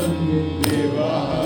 अन्य देवाः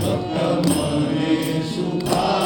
Bhaktamani Sukha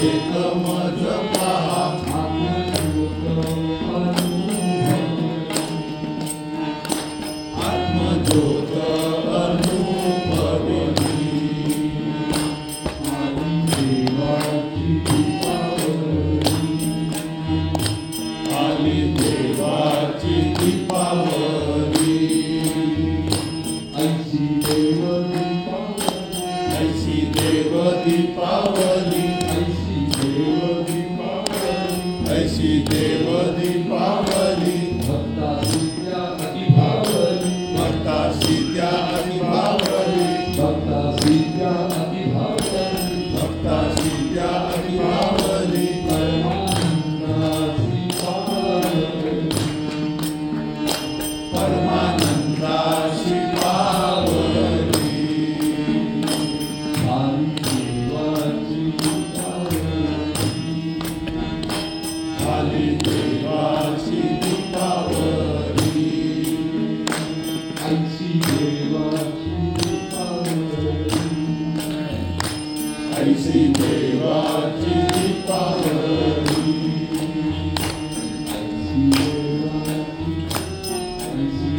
Kama Ti Thank you.